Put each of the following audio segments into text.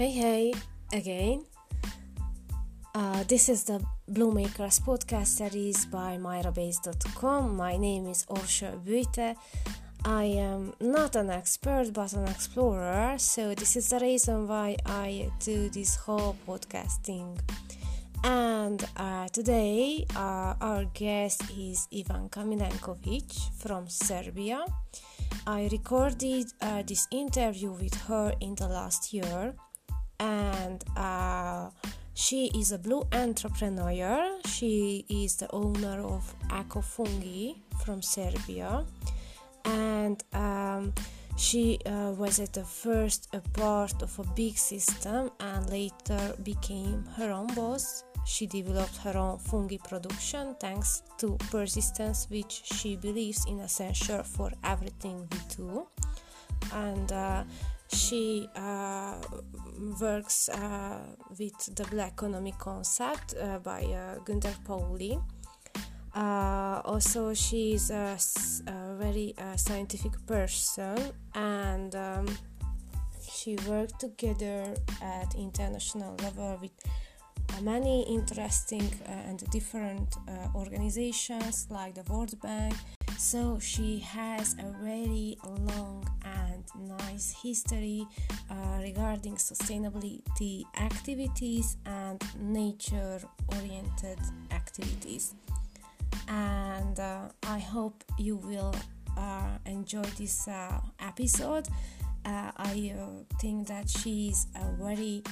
Hey, hey, again. Uh, this is the Bluemakers podcast series by MyraBase.com. My name is Orsha Buite. I am not an expert but an explorer, so this is the reason why I do this whole podcasting. And uh, today, uh, our guest is Ivan Milenkovic from Serbia. I recorded uh, this interview with her in the last year, and uh, she is a blue entrepreneur. She is the owner of Fungi from Serbia, and um, she uh, was at the first a part of a big system and later became her own boss she developed her own fungi production thanks to persistence, which she believes is essential for everything we do. And uh, she uh, works uh, with the black Economy concept uh, by uh, Gunter Pauli. Uh, also, she is a, a very scientific person and um, she worked together at international level with many interesting uh, and different uh, organizations like the World Bank. So she has a very long and nice history uh, regarding sustainability activities and nature oriented activities. And uh, I hope you will uh, enjoy this uh, episode. I think that she is a very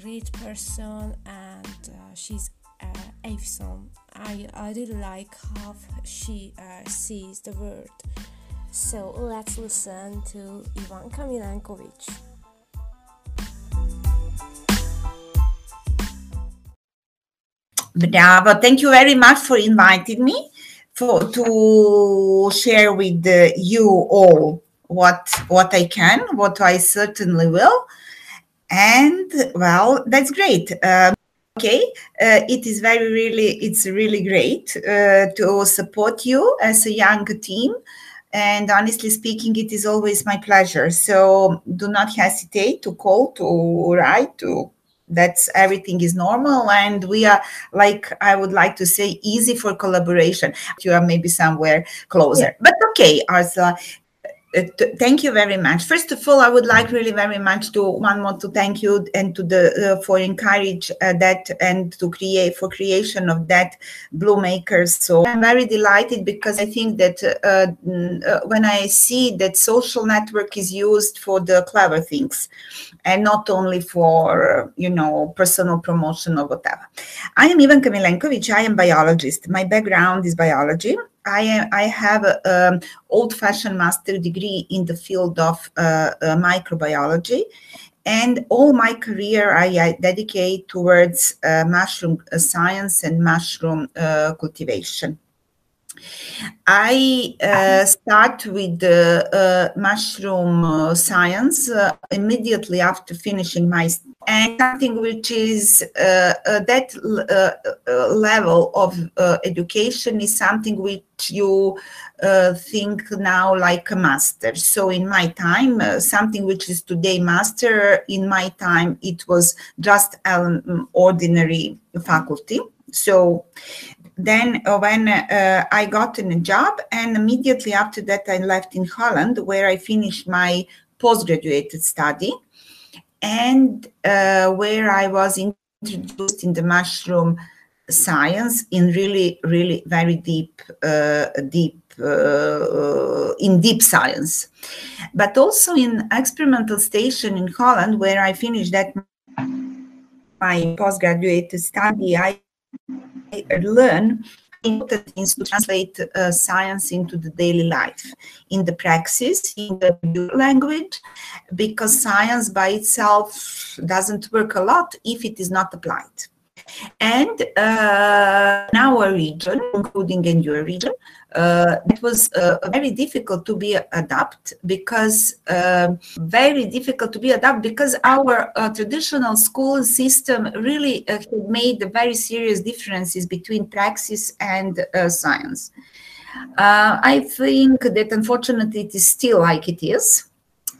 great person and uh, she's uh, awesome. I, I really like how she uh, sees the world. So let's listen to Ivanka Milenkovic. Bravo! Thank you very much for inviting me for to share with you all what what I can, what I certainly will and well that's great um, okay uh, it is very really it's really great uh, to support you as a young team and honestly speaking it is always my pleasure. So do not hesitate to call to write to that's everything is normal. And we are like i would like to say easy for collaboration. You are maybe somewhere closer. Yeah. but okay Arsla, uh, thank you very much. First of all, I would like really very much to one more to thank you and to the uh, for encourage uh, that and to create for creation of that blue makers. So I'm very delighted because I think that uh, uh, when I see that social network is used for the clever things and not only for you know personal promotion or whatever. I am Ivan Milenkovic. I am biologist. My background is biology I am, I have an um, old-fashioned master degree in the field of uh, uh, microbiology, and all my career I, I dedicate towards uh, mushroom uh, science and mushroom uh, cultivation. I uh, start with the uh, mushroom uh, science uh, immediately after finishing my and something which is uh, uh, that level of education is something which you think now like a master. So in my time, something which is today master, in my time it was just an ordinary faculty. So then uh, when uh, I got in a job, and immediately after that, I left in Holland, where I finished my postgraduate study, and uh, where I was introduced in the mushroom science in really, really very deep, uh, deep, uh, in deep science, but also in experimental station in Holland, where I finished that my postgraduate study. I learn important things to translate uh, science into the daily life, in the praxis, in the language, because science by itself doesn't work a lot if it is not applied. And uh, in our region, including in your region, uh, it was uh, very difficult to be adapt because uh, very difficult to be adapt because our uh, traditional school system really uh, made very serious differences between praxis and uh, science. I think that unfortunately it is still like it is,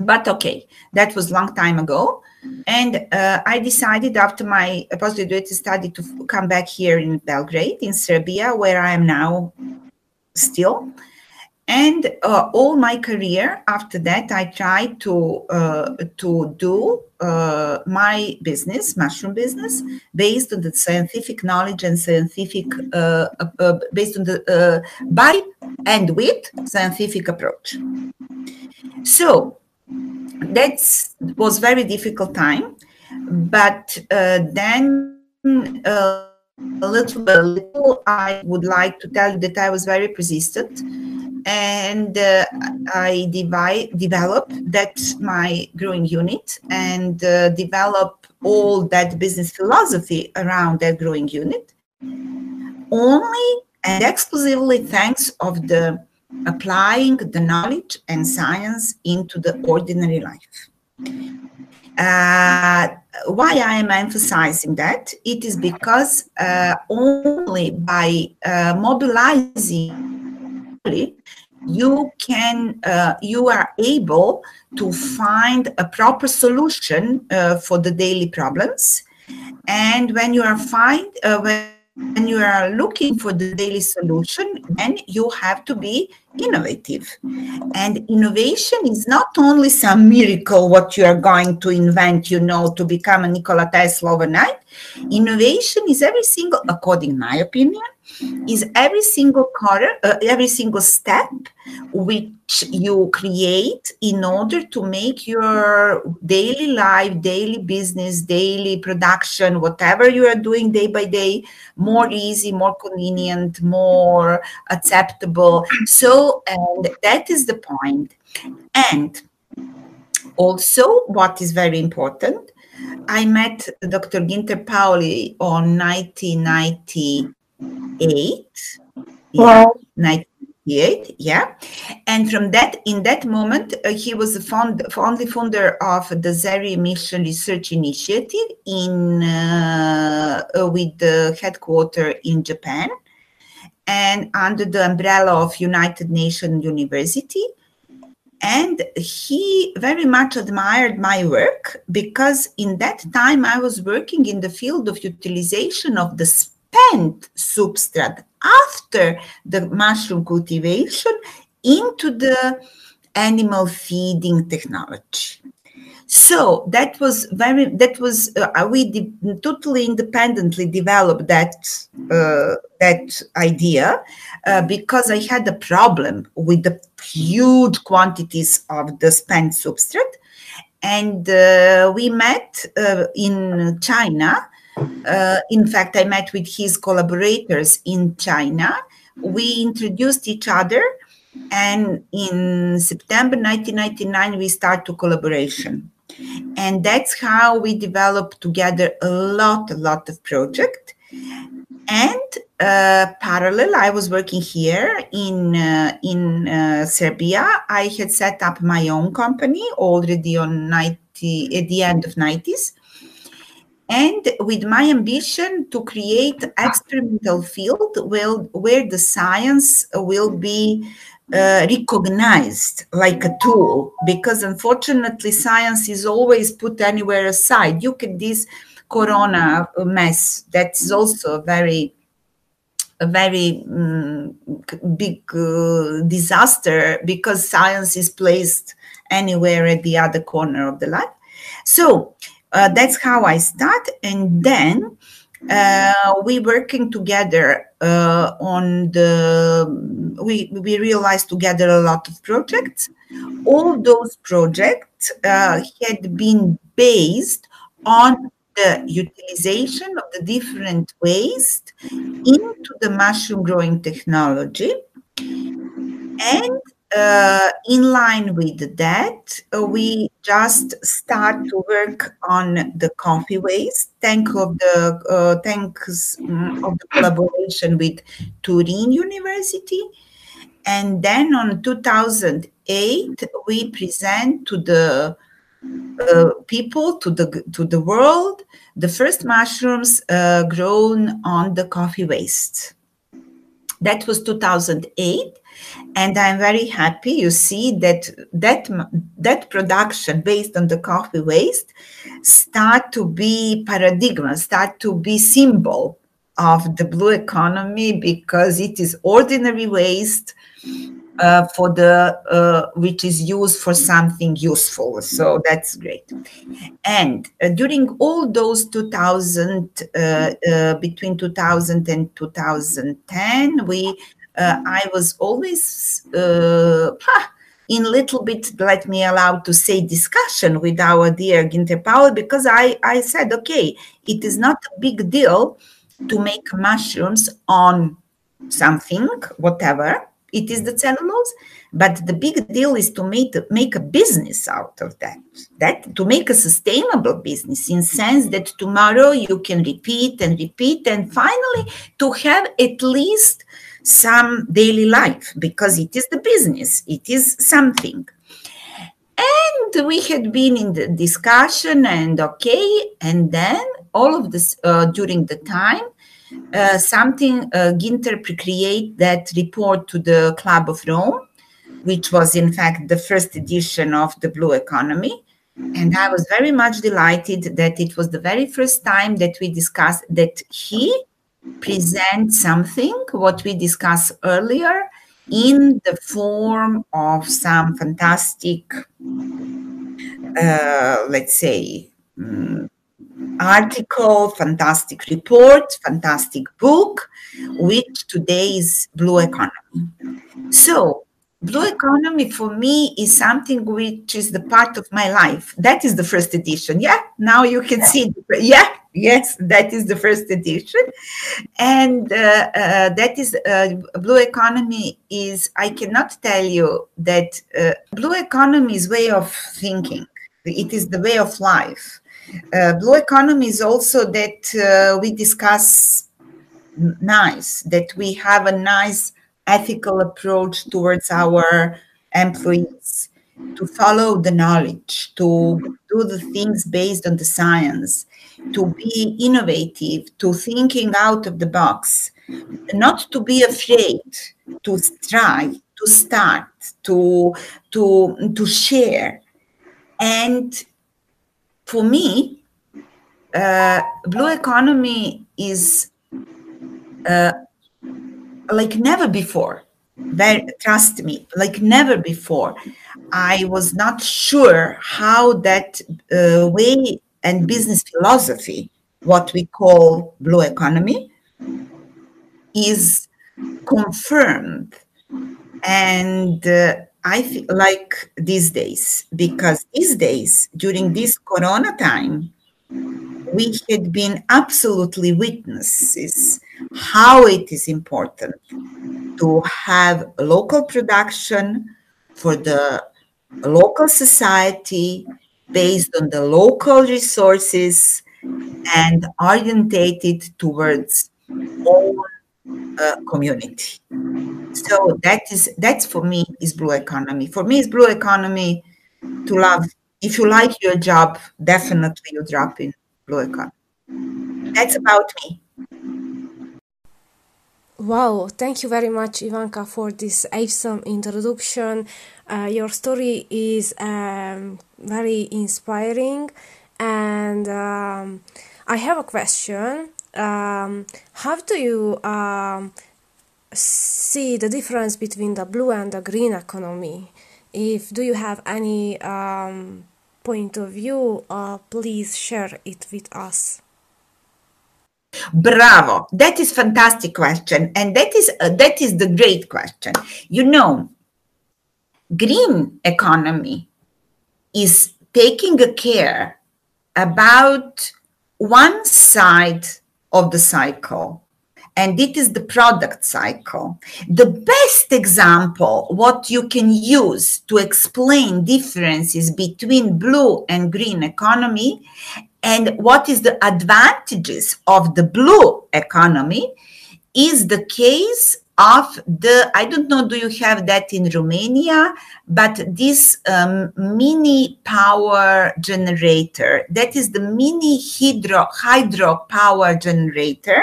but okay, that was a long time ago. And uh, I decided after my postgraduate study to come back here in Belgrade, in Serbia, where I am now still. And uh, all my career after that, I tried to uh, to do uh, my business, mushroom business, based on the scientific knowledge and scientific, uh, uh, based on the by and with scientific approach. So that was very difficult time, but then a little by little, I would like to tell you that I was very persistent and uh, I divide, develop that my growing unit and uh, develop all that business philosophy around that growing unit. Only and exclusively thanks of the applying the knowledge and science into the ordinary life. Uh, why I am emphasizing that? It is because uh, only by uh, mobilizing you can uh, you are able to find a proper solution uh, for the daily problems and when you are find uh, when when you are looking for the daily solution, then you have to be innovative. And innovation is not only some miracle what you are going to invent, you know, to become a Nikola Tesla overnight. Innovation is every single, according my opinion, is every single quarter, uh, every single step which you create in order to make your daily life, daily business, daily production, whatever you are doing day by day, more easy, more convenient, more acceptable. So, and that is the point. And also, what is very important, I met Dr. Ginter Pauli on 1990 eight. Wow. Yeah, 1998, yeah. And from that, in that moment, uh, he was the fond, only founder of the Zero Emission Research Initiative in uh, uh, with the headquarter in Japan and under the umbrella of United Nations University. And he very much admired my work because in that time I was working in the field of utilization of the spent substrate after the mushroom cultivation into the animal feeding technology so that was very that was uh, we de- totally independently developed that uh, that idea uh, because i had a problem with the huge quantities of the spent substrate and uh, we met uh, in china uh, in fact, I met with his collaborators in China. We introduced each other, and in September 1999, we started collaboration. And that's how we developed together a lot, a lot of project. And uh, parallel, I was working here in uh, in uh, Serbia. I had set up my own company already on 90 at the end of 90s and with my ambition to create experimental field where, where the science will be uh, recognized like a tool because unfortunately science is always put anywhere aside you can this corona mess that's also a very a very um, big uh, disaster because science is placed anywhere at the other corner of the life so uh, that's how I start. And then uh, we working together uh, on the, we, we realized together a lot of projects. All those projects uh, had been based on the utilization of the different waste into the mushroom growing technology. And uh, in line with that, uh, we just start to work on the coffee waste. Thank of the uh, thanks um, of the collaboration with Turin University, and then on 2008 we present to the uh, people to the to the world the first mushrooms uh, grown on the coffee waste. That was 2008 and i'm very happy you see that that that production based on the coffee waste start to be paradigm start to be symbol of the blue economy because it is ordinary waste uh, for the uh, which is used for something useful. So that's great. And uh, during all those 2000 uh, uh, between 2000 and 2010 we Uh, i was always uh, in little bit let me allow to say discussion with our dear Ginter Pauli because I, I said okay it is not a big deal to make mushrooms on something whatever it is the cellulose but the big deal is to make make a business out of that that to make a sustainable business in sense that tomorrow you can repeat and repeat and finally to have at least some daily life because it is the business it is something and we had been in the discussion and okay and then all of this uh, during the time uh, something uh, Ginter create that report to the Club of Rome, which was in fact the first edition of the Blue Economy. And I was very much delighted that it was the very first time that we discussed that he present something what we discussed earlier in the form of some fantastic uh, let's say um, article, fantastic report, fantastic book, which today is Blue Economy. So, Blue Economy for me is something which is the part of my life. That is the first edition. Yeah, now you can see. Yeah, yes, that is the first edition. And uh, uh, that is uh, Blue Economy is, I cannot tell you that uh, Blue Economy is way of thinking. It is the way of life uh, blue economy is also that uh, we discuss nice, that we have a nice ethical approach towards our employees, to follow the knowledge, to do the things based on the science, to be innovative, to thinking out of the box, not to be afraid to try, to start, to to to share, and for me, uh, blue economy is uh, like never before. Very, trust me, like never before. I was not sure how that uh, way and business philosophy, what we call blue economy, is confirmed and uh, I feel like these days, because these days, during this corona time, we had been absolutely witnesses how it is important to have local production for the local society based on the local resources and orientated towards all uh, community. So that is that's for me is blue economy. For me, is blue economy to love. If you like your job, definitely you drop in That's about me. Wow, thank you very much, Ivanka, for this awesome introduction. Uh, your story is um, very inspiring, and um, I have a question um, how do you um, see the difference between the blue and the green economy? If do you have any um, point of view, uh, please share it with us. Bravo! That is fantastic question, and that is uh, that is the great question. You know, green economy is taking a care about one side of the cycle and it is the product cycle. The best example what you can use to explain differences between blue and green economy and what is the advantages of the blue economy is the case of the, I don't know, do you have that in Romania? But this um, mini power generator, that is the mini hydro, hydro power generator,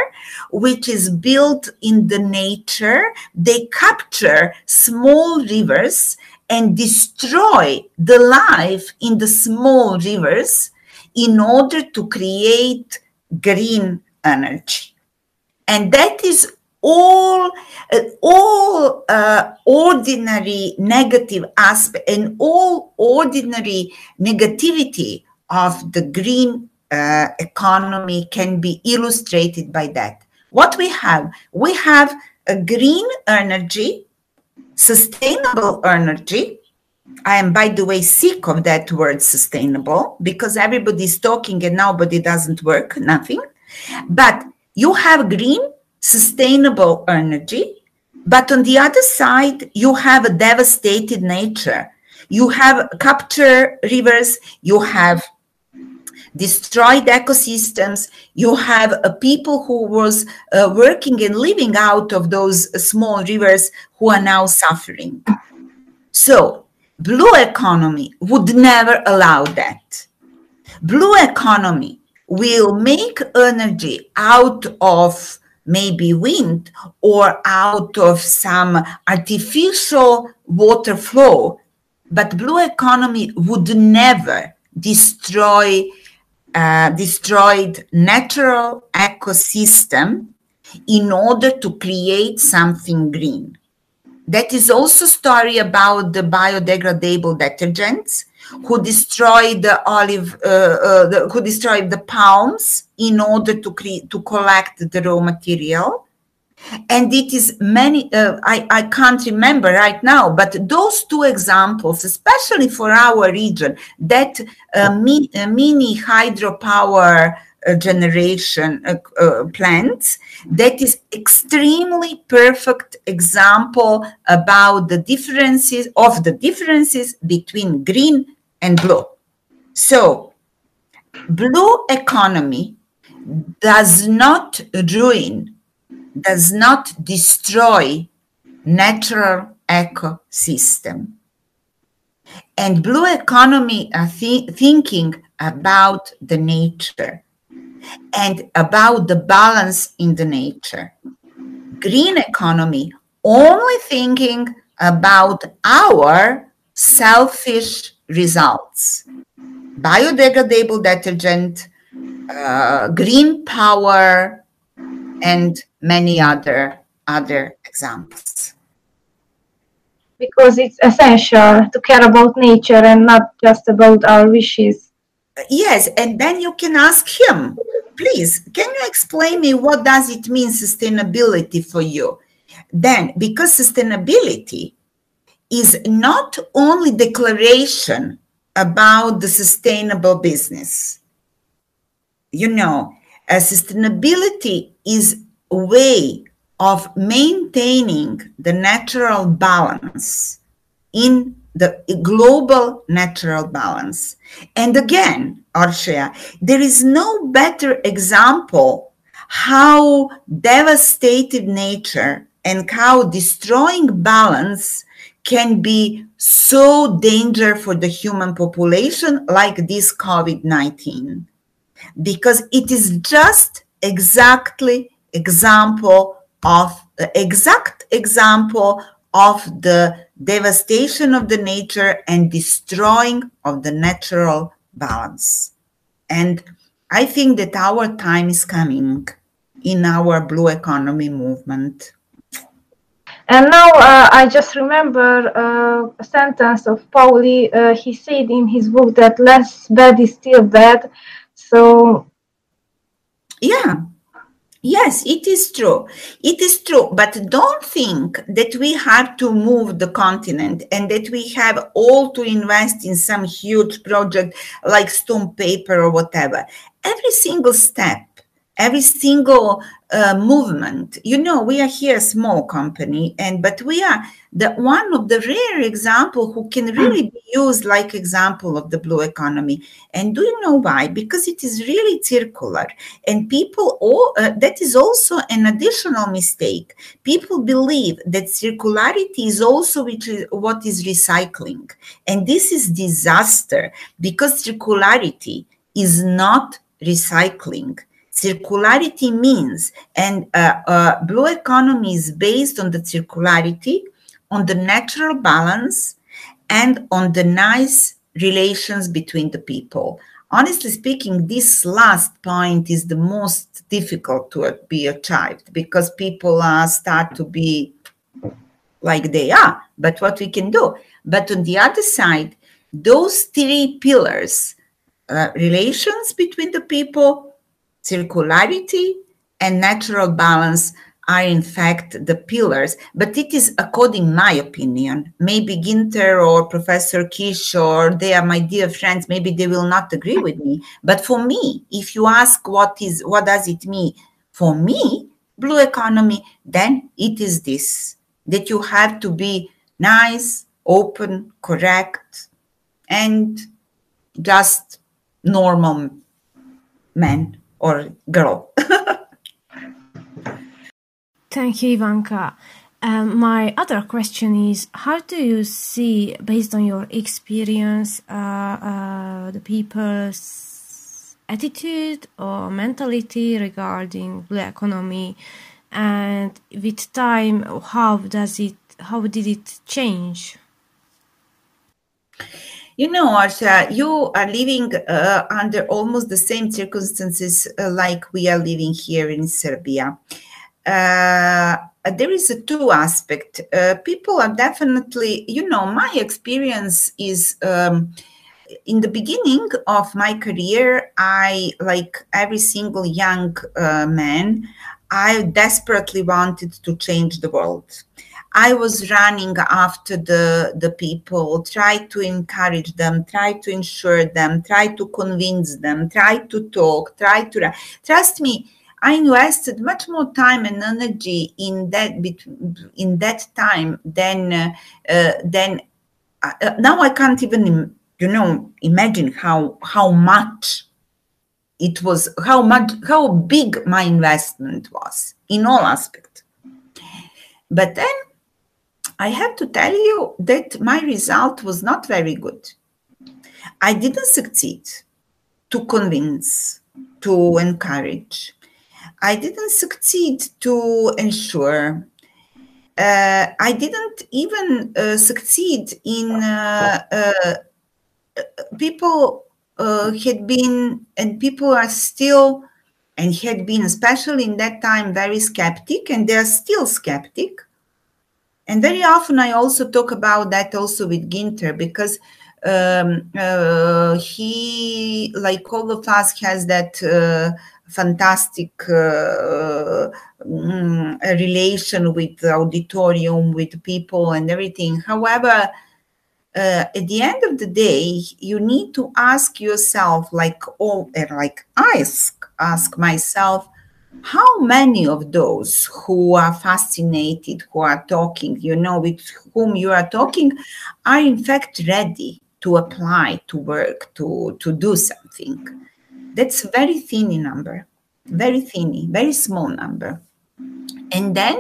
which is built in the nature. They capture small rivers and destroy the life in the small rivers in order to create green energy. And that is all uh, all uh, ordinary negative aspect and all ordinary negativity of the green uh, economy can be illustrated by that what we have we have a green energy sustainable energy I am, by the way, sick of that word sustainable because everybody's talking and nobody doesn't work, nothing. But you have green sustainable energy. But on the other side, you have a devastated nature. You have capture rivers, you have destroyed ecosystems you have a people who was uh, working and living out of those small rivers who are now suffering so blue economy would never allow that blue economy will make energy out of maybe wind or out of some artificial water flow. But blue economy would never destroy uh, destroyed natural ecosystem in order to create something green. That is also story about the biodegradable detergents who destroyed the olive, uh, uh, the, who destroyed the palms in order to create to collect the raw material. And it is many, uh, I, I can't remember right now, but those two examples, especially for our region, that uh, mi- uh, mini hydropower uh, generation plants that is extremely perfect example about the differences of the differences between green and blue. So, blue economy does not ruin, does not destroy natural ecosystem. And blue economy are th- thinking about the nature and about the balance in the nature. Green economy only thinking about our selfish results. Biodegradable detergent, uh, green power, and many other other examples. Because it's essential to care about nature and not just about our wishes. Yes, and then you can ask him, please, can you explain me what does it mean sustainability for you? Then, because sustainability is not only declaration about the sustainable business. You know, sustainability is a way of maintaining the natural balance in the global natural balance. And again, Orshea, there is no better example how devastated nature and how destroying balance can be so danger for the human population like this covid-19 because it is just exactly example of the exact example of the devastation of the nature and destroying of the natural balance. And I think that our time is coming in our blue economy movement. And now uh, I just remember uh, a sentence of Pauli. Uh, he said in his book that less bad is still bad. So, yeah, Yes, it is true. It is true. But don't think that we have to move the continent and that we have all to invest in some huge project like stone paper or whatever. Every single step every single uh, movement. You know we are here a small company and but we are the one of the rare example who can really be used like example of the blue economy. And do you know why? Because it is really circular and people all uh, that is also an additional mistake. People believe that circularity is also which is what is recycling and this is disaster because circularity is not recycling circularity means and uh, uh, blue economy is based on the circularity on the natural balance and on the nice relations between the people. Honestly speaking this last point is the most difficult to be achieved because people uh, start to be like they are but what we can do? But on the other side those three pillars uh, relations between the people circularity and natural balance are in fact the pillars but it is according my opinion. Maybe ginter or professor kish or they are my dear friends. Maybe they will not agree with me. But for me if you ask what is what does it mean for me blue economy then it is this that you have to be nice open correct and just normal man or girl. Thank you, Ivanka. Um, my other question is how do you see, based on your experience, uh, uh, the people's attitude or mentality regarding blue economy and with time how does it how did it change you know, Arsha, you are living uh, under almost the same circumstances uh, like we are living here in Serbia. Uh, there is a two aspect. Uh, people are definitely, you know, my experience is um, in the beginning of my career, I, like every single young uh, man, I desperately wanted to change the world. I was running after the, the people, try to encourage them, try to ensure them, try to convince them, try to talk, try to trust me. I invested much more time and energy in that in that time than uh, uh, than uh, now. I can't even you know imagine how how much it was, how much how big my investment was in all aspects. But then I have to tell you that my result was not very good. I didn't succeed to convince, to encourage. I didn't succeed to ensure. Uh, I didn't even uh, succeed in uh, uh people uh, had been, and people are still, and had been, especially in that time, very skeptic, and they are still skeptic and very often I also talk about that also with Ginter because um, uh, he, like all of us, has that uh, fantastic uh, mm, relation with the auditorium, with people, and everything. However, uh, at the end of the day, you need to ask yourself, like all, like I ask, ask myself, how many of those who are fascinated, who are talking, you know, with whom you are talking, are in fact ready to apply, to work, to, to do something? That's very thin number, very thin, very small number. And then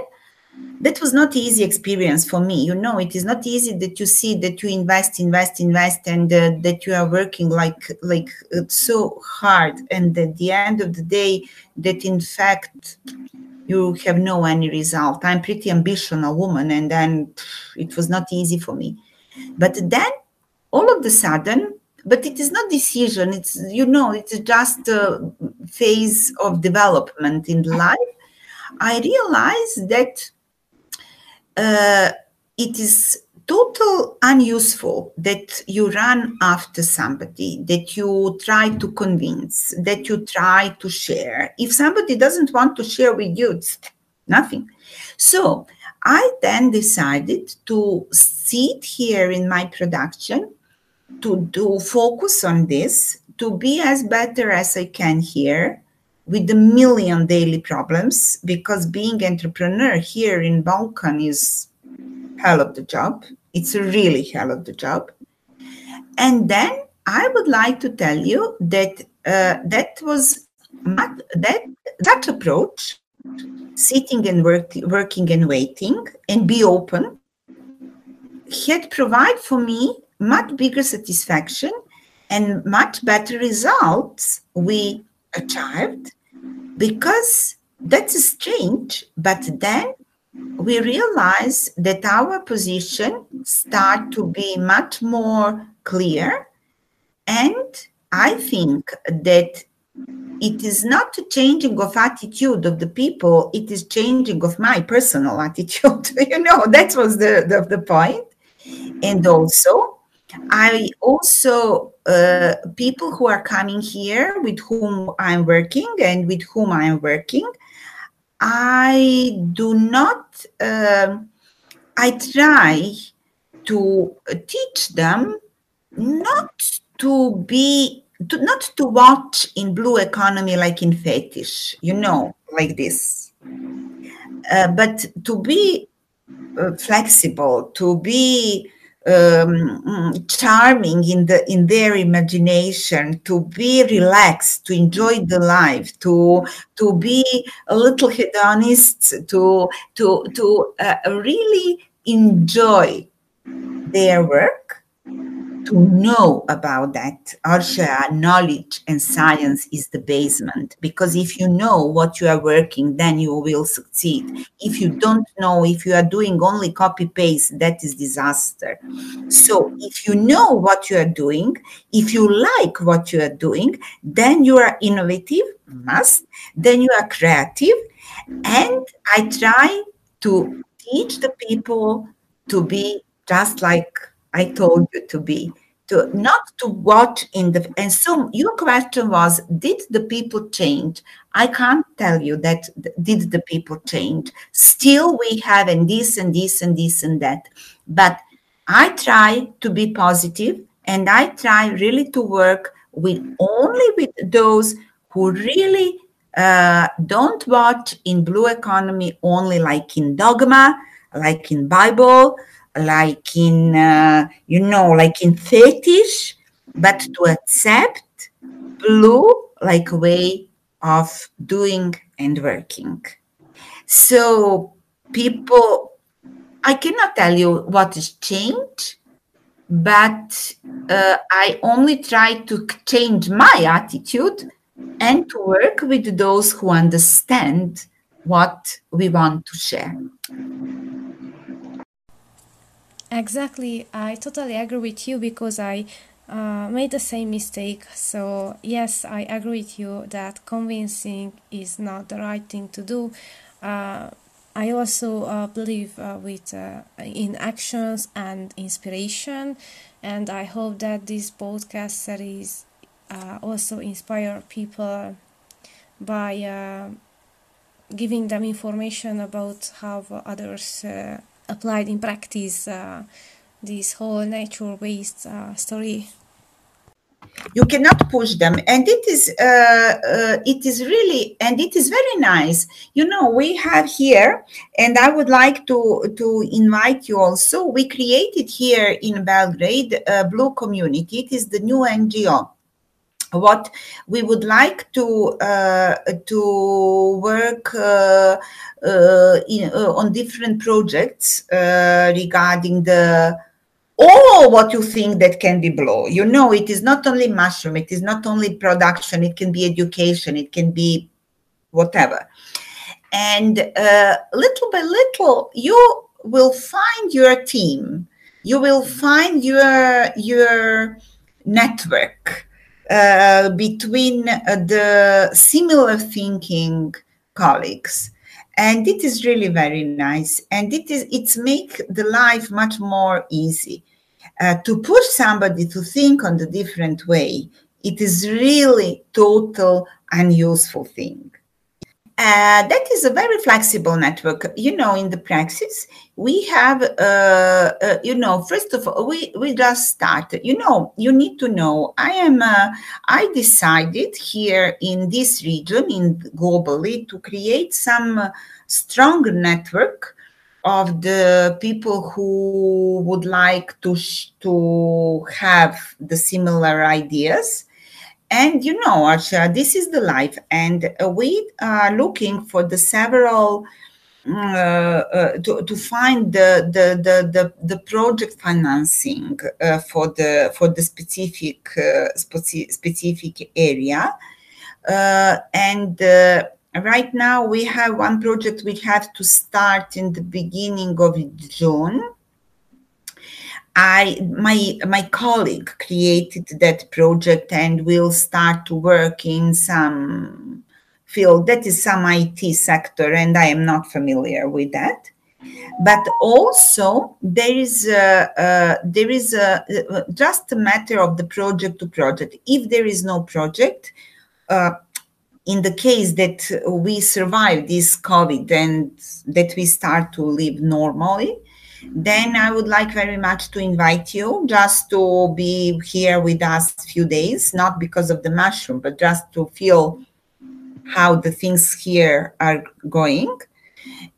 that was not easy experience for me you know. It is not easy that you see that you invest invest invest and uh, that you are working like like uh, so hard. And at the end of the day that in fact you have no any result. I'm pretty ambitional woman and then it was not easy for me. But then all of the sudden but it is not decision it's you know it's just a phase of development in life. I realized that uh, it is total unuseful that you run after somebody that you try to convince that you try to share. If somebody doesn't want to share with you it's nothing. So i then decided to sit here in my production to do focus on this to be as better as i can here with a million daily problems because being entrepreneur here in Balkan is hell of the job. It's a really hell of the job. And then I would like to tell you that uh, that was that that approach, sitting and work, working and waiting and be open, had provide for me much bigger satisfaction and much better results we child because that's strange but then we realize that our position start to be much more clear. And i think that it is not a changing of attitude of the people it is changing of my personal attitude. You know that was the, the, the point. And also I also uh, people who are coming here with whom I'm working and with whom I am working. I do not. Uh, I try to teach them not to be to not to watch in blue economy like in fetish, you know, like this, uh, but to be uh, flexible, to be um, charming in the in their imagination to be relaxed to enjoy the life to to be a little hedonist to to to uh, really enjoy their work to know about that. Arsha, knowledge and science is the basement because if you know what you are working, then you will succeed. If you don't know, if you are doing only copy paste, that is disaster. So if you know what you are doing, if you like what you are doing, then you are innovative, must, then you are creative. And I try to teach the people to be just like I told you to be. To not to watch in the and so your question was did the people change? I can't tell you that did the people change. Still we have and this and this and this and that. But i try to be positive and i try really to work with only with those who really uh, don't watch in blue economy only like in dogma like in bible like in uh, you know like in fetish but to accept blue like a way of doing and working. So people i cannot tell you what has changed but uh, i only try to change my attitude and to work with those who understand what we want to share Exactly, I totally agree with you because I uh, made the same mistake. So, yes, I agree with you that convincing is not the right thing to do. Uh, I also uh, believe uh, with uh, in actions and inspiration, and I hope that this podcast series uh, also inspire people by giving them information about how others applied in practice uh, this whole nature based uh, story. You cannot push them and it is uh, uh, it is really and it is very nice. You know we have here and i would like to to invite you also. We created here in belgrade a blue community. It is the new ngo what we would like to uh, to work uh, uh, in, uh, on different projects uh, regarding the all what you think that can be blue you know it is not only mushroom it is not only production it can be education it can be whatever. And uh, little by little you will find your team. You will find your your network uh, between uh, the similar thinking colleagues. And it is really very nice. And it is it's make the life much more easy. Uh, to push somebody to think on the different way it is really total unuseful thing Uh, that is a very flexible network. You know, in the praxis, we have, uh, uh, you know, first of all, we, we just started. You know, you need to know. I am. Uh, I decided here in this region, in globally, to create some stronger network of the people who would like to to have the similar ideas and you know, Arsha, this is the life, and uh, we are looking for the several uh, uh, to, to find the, the, the, the, the project financing uh, for the for the specific uh, specific area, uh, and right now we have one project we have to start in the beginning of June I my my colleague created that project and will start to work in some field that is some IT sector and I am not familiar with that. But also there is a, there is a, just a matter of the project to project. If there is no project, uh, in the case that we survive this COVID and that we start to live normally, then I would like very much to invite you just to be here with us a few days, not because of the mushroom, but just to feel how the things here are going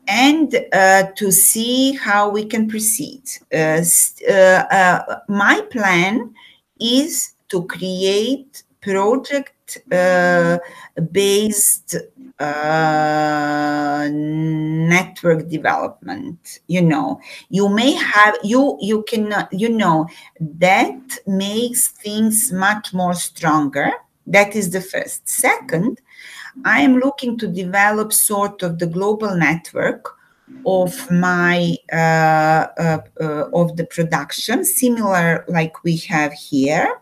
and uh, to see how we can proceed. Uh, uh, uh, my plan is to create project uh, based uh, network development. You know you may have you you can you know that makes things much more stronger. That is the first. Second i am looking to develop sort of the global network of my uh, uh, uh, of the production similar like we have here.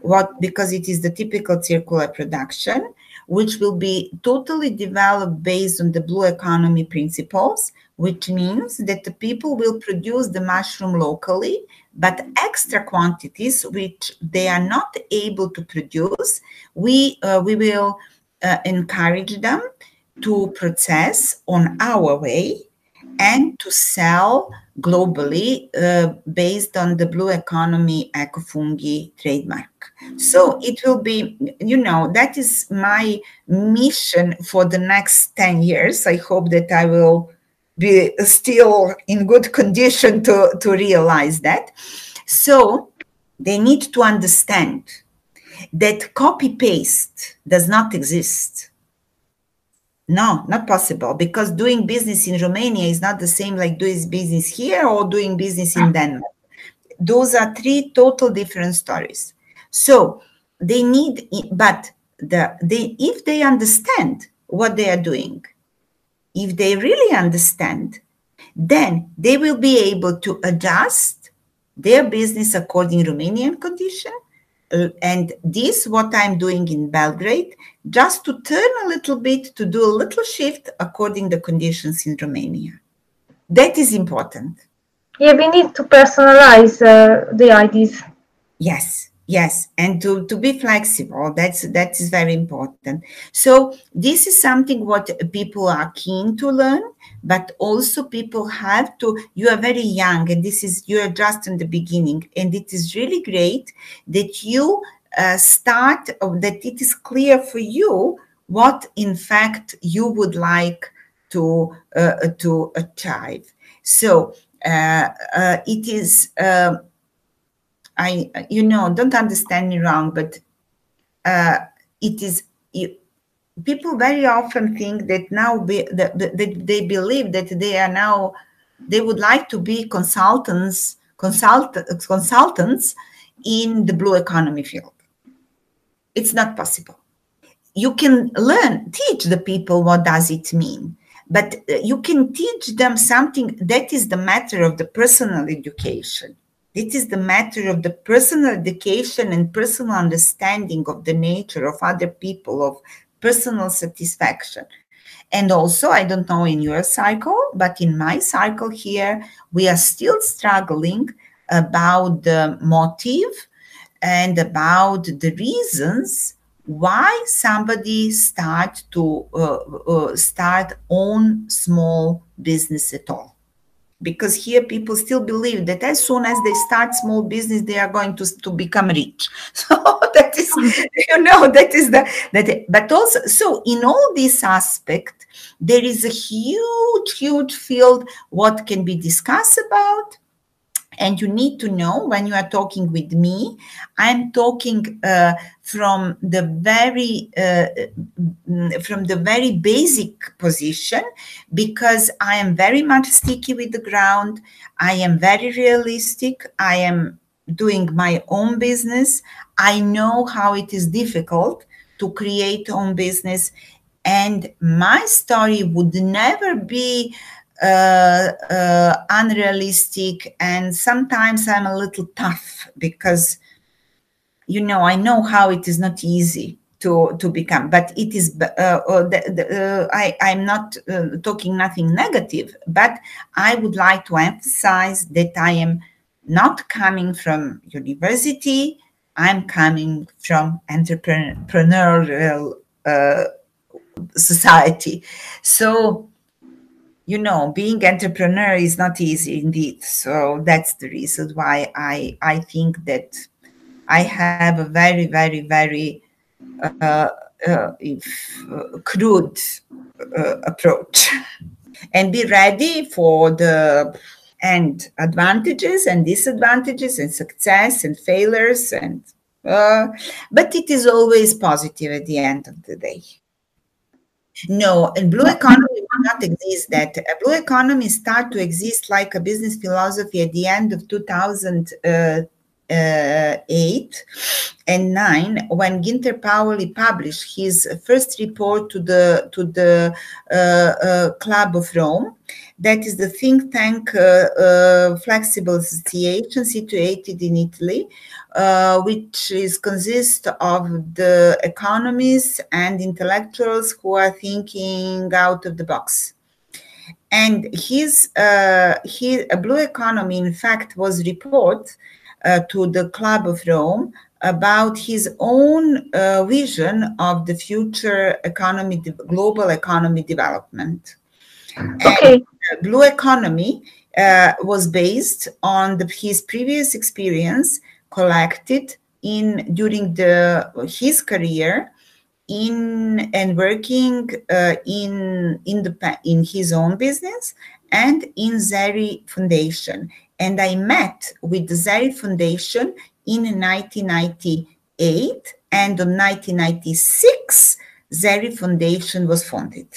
What because it is the typical circular production which will be totally developed based on the blue economy principles which means that the people will produce the mushroom locally but extra quantities which they are not able to produce we uh, we will uh, encourage them to process on our way and to sell globally uh, based on the blue economy ecofungi trademark. So it will be you know that is my mission for the next 10 years. I hope that i will be still in good condition to to realize that. So they need to understand that copy paste does not exist no, not possible because doing business in Romania is not the same like doing business here or doing business in Denmark. Those are three total different stories. So they need, but the they if they understand what they are doing, if they really understand, then they will be able to adjust their business according Romanian condition uh, and this what i'm doing in belgrade just to turn a little bit to do a little shift according the conditions in romania. That is important. Yeah we need to personalize uh, the ideas. Yes yes and to, to be flexible. That's that is very important. So this is something what people are keen to learn but also people have to you are very young and this is you are just in the beginning and it is really great that you uh, start that it is clear for you what in fact you would like to uh, to achieve. So uh, uh it is um, I, you know, don't understand me wrong, but uh, it is you, people very often think that now be, that, that they believe that they are now they would like to be consultants consult, consultants in the blue economy field. It's not possible. You can learn, teach the people what does it mean, but uh, you can teach them something that is the matter of the personal education it is the matter of the personal education and personal understanding of the nature of other people, of personal satisfaction. And also, I don't know in your cycle, but in my cycle here, we are still struggling about the motive and about the reasons why somebody start to uh, uh, start own small business at all because here people still believe that as soon as they start small business they are going to, to become rich. So that is you know that is the that but also so in all this aspect there is a huge huge field what can be discussed about and you need to know when you are talking with me i'm talking uh, from the very uh, mm, from the very basic position because i am very much sticky with the ground. I am very realistic. I am doing my own business. I know how it is difficult to create own business and my story would never be unrealistic and sometimes i'm a little tough because you know i know how it is not easy to to become but it is uh, uh, the, the, uh, i i'm not uh, talking nothing negative but i would like to emphasize that i am not coming from university. I'm coming from entrepreneurial uh, society. So you know being entrepreneur is not easy indeed. So that's the reason why i i think that i have a very very very uh, uh, if, uh, crude uh, approach. And be ready for the and advantages and disadvantages and success and failures and uh, but it is always positive at the end of the day. No, in blue economy not exist. That a blue economy start to exist like a business philosophy at the end of 2008 and 9 when Ginter Pauli published his first report to the to the uh, uh, Club of Rome. That is the think tank uh, uh flexible association situated in Italy, uh, which is consist of the economists and intellectuals who are thinking out of the box. And his, uh, his Blue Economy, in fact, was report uh, to the Club of Rome about his own vision of the future economy, global economy development. Okay. And Blue Economy uh, was based on the, his previous experience collected in during the his career in and working uh, in in the in his own business and in Zeri Foundation. And I met with the Zeri Foundation in 1998, and in 1996, Zeri Foundation was founded.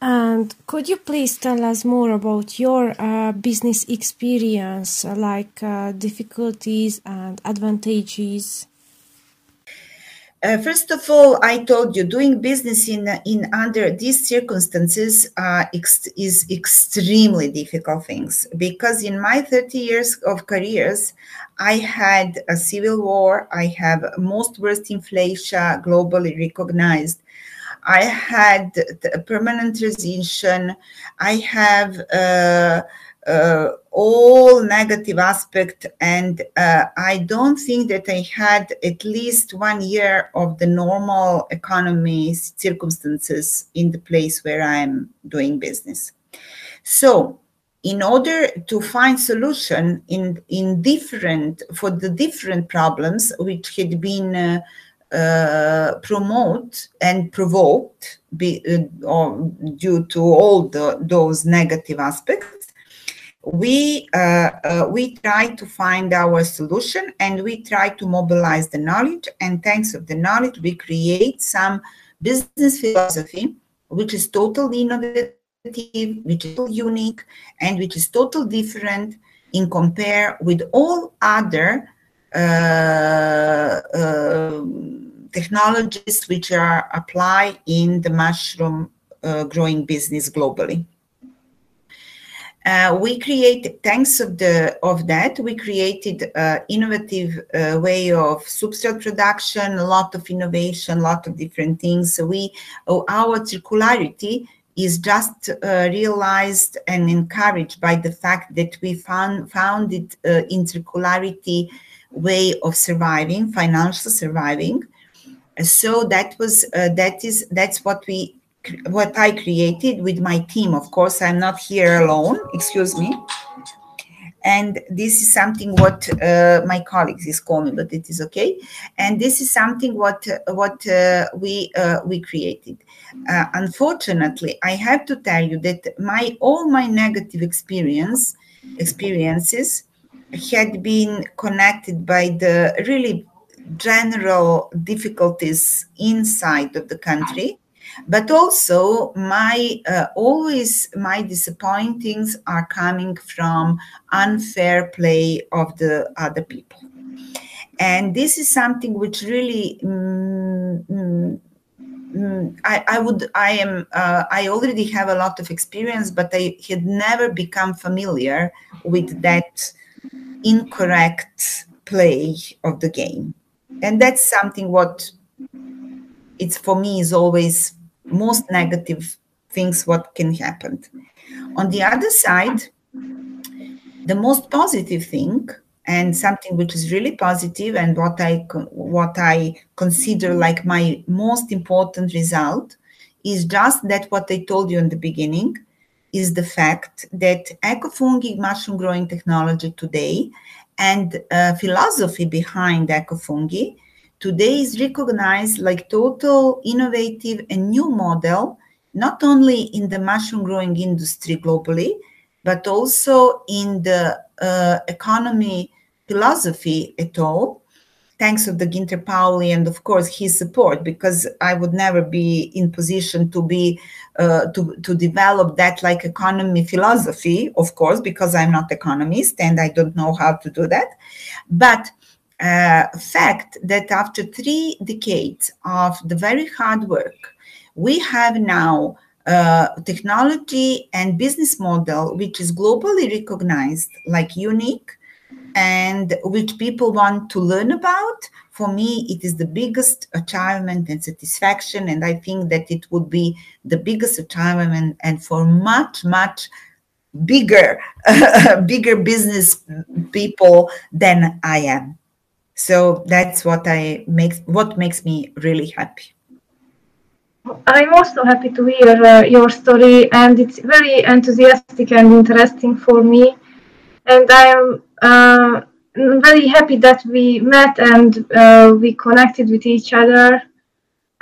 And could you please tell us more about your uh, business experience, like uh, difficulties and advantages? Uh, first of all, I told you doing business in in under these circumstances uh, ex- is extremely difficult things because in my 30 years of careers, I had a civil war. I have most worst inflation globally recognized. I had a permanent transition. I have uh, uh, all negative aspect, and uh, I don't think that I had at least one year of the normal economy circumstances in the place where I'm doing business. So, in order to find solution in in different for the different problems which had been uh, uh, promote and provoked be, uh, or due to all the, those negative aspects we uh, uh, we try to find our solution and we try to mobilize the knowledge. And thanks of the knowledge we create some business philosophy which is totally innovative which is unique and which is totally different in compare with all other technologies which are applied in the mushroom uh, growing business globally. Uh, we created thanks of the of that we created uh, innovative uh, way of substrate production a lot of innovation a lot of different things so we oh, our circularity is just uh, realized and encouraged by the fact that we found founded uh, in circularity way of surviving, financial surviving. So that was uh, that is that's what we what I created with my team. Of course, I'm not here alone. Excuse me. And this is something what uh, my colleagues is calling, but it is okay. And this is something what uh, what uh, we uh, we created. Uh, unfortunately, I have to tell you that my all my negative experience experiences had been connected by the really general difficulties inside of the country but also my uh, always my disappointings are coming from unfair play of the other people. And this is something which really mm, mm, mm, I, I, would i am uh, i already have a lot of experience but i had never become familiar with that incorrect play of the game. And that's something what it's for me is always most negative things what can happen. On the other side the most positive thing and something which is really positive and what i what i consider like my most important result is just that what i told you in the beginning is the fact that ecofungi mushroom growing technology today and uh, philosophy behind ecofungi today is recognized like total innovative and new model not only in the mushroom growing industry globally but also in the uh, economy philosophy at all. Thanks of the Ginter Pauli and of course his support because I would never be in position to be uh, to to develop that like economy philosophy of course because I'm not economist and I don't know how to do that. But uh, fact that after three decades of the very hard work, we have now uh, technology and business model which is globally recognized like unique and which people want to learn about for me it is the biggest achievement and satisfaction and i think that it would be the biggest achievement and for much much bigger bigger business people than i am. So that's what i makes what makes me really happy. I'm also happy to hear uh, your story and it's very enthusiastic and interesting for me. And i am uh, very happy that we met and uh, we connected with each other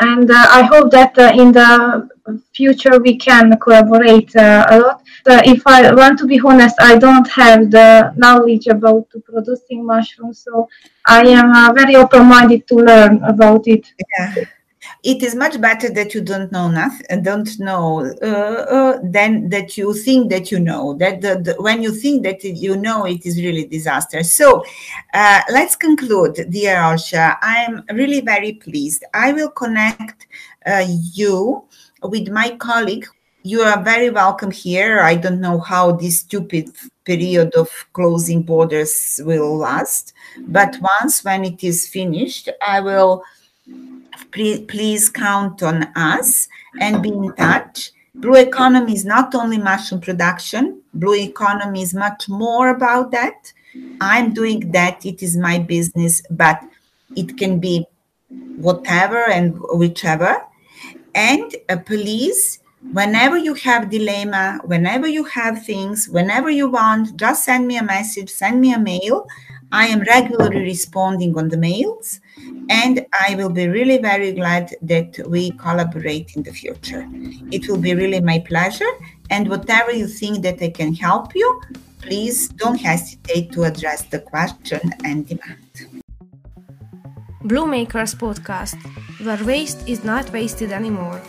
and uh, i hope that uh, in the future we can collaborate uh, a lot if I want to be honest, I don't have the knowledge about producing mushrooms, so I am uh, very open-minded to learn about it. Yeah. It is much better that you don't know nothing, don't know, uh, uh, than that you think that you know. That the, the, when you think that you know, it is really disaster. So, uh, let's conclude, dear Olsha. I am really very pleased. I will connect uh, you with my colleague you are very welcome here. I don't know how this stupid period of closing borders will last, but once when it is finished, I will please, please count on us and be in touch. Blue economy is not only mushroom production, blue economy is much more about that. I'm doing that, it is my business, but it can be whatever and whichever. And uh, please whenever you have dilemma whenever you have things whenever you want just send me a message send me a mail i am regularly responding on the mails and i will be really very glad that we collaborate in the future. It will be really my pleasure. And whatever you think that i can help you please don't hesitate to address the question and demand. Blue makers podcast where waste is not wasted anymore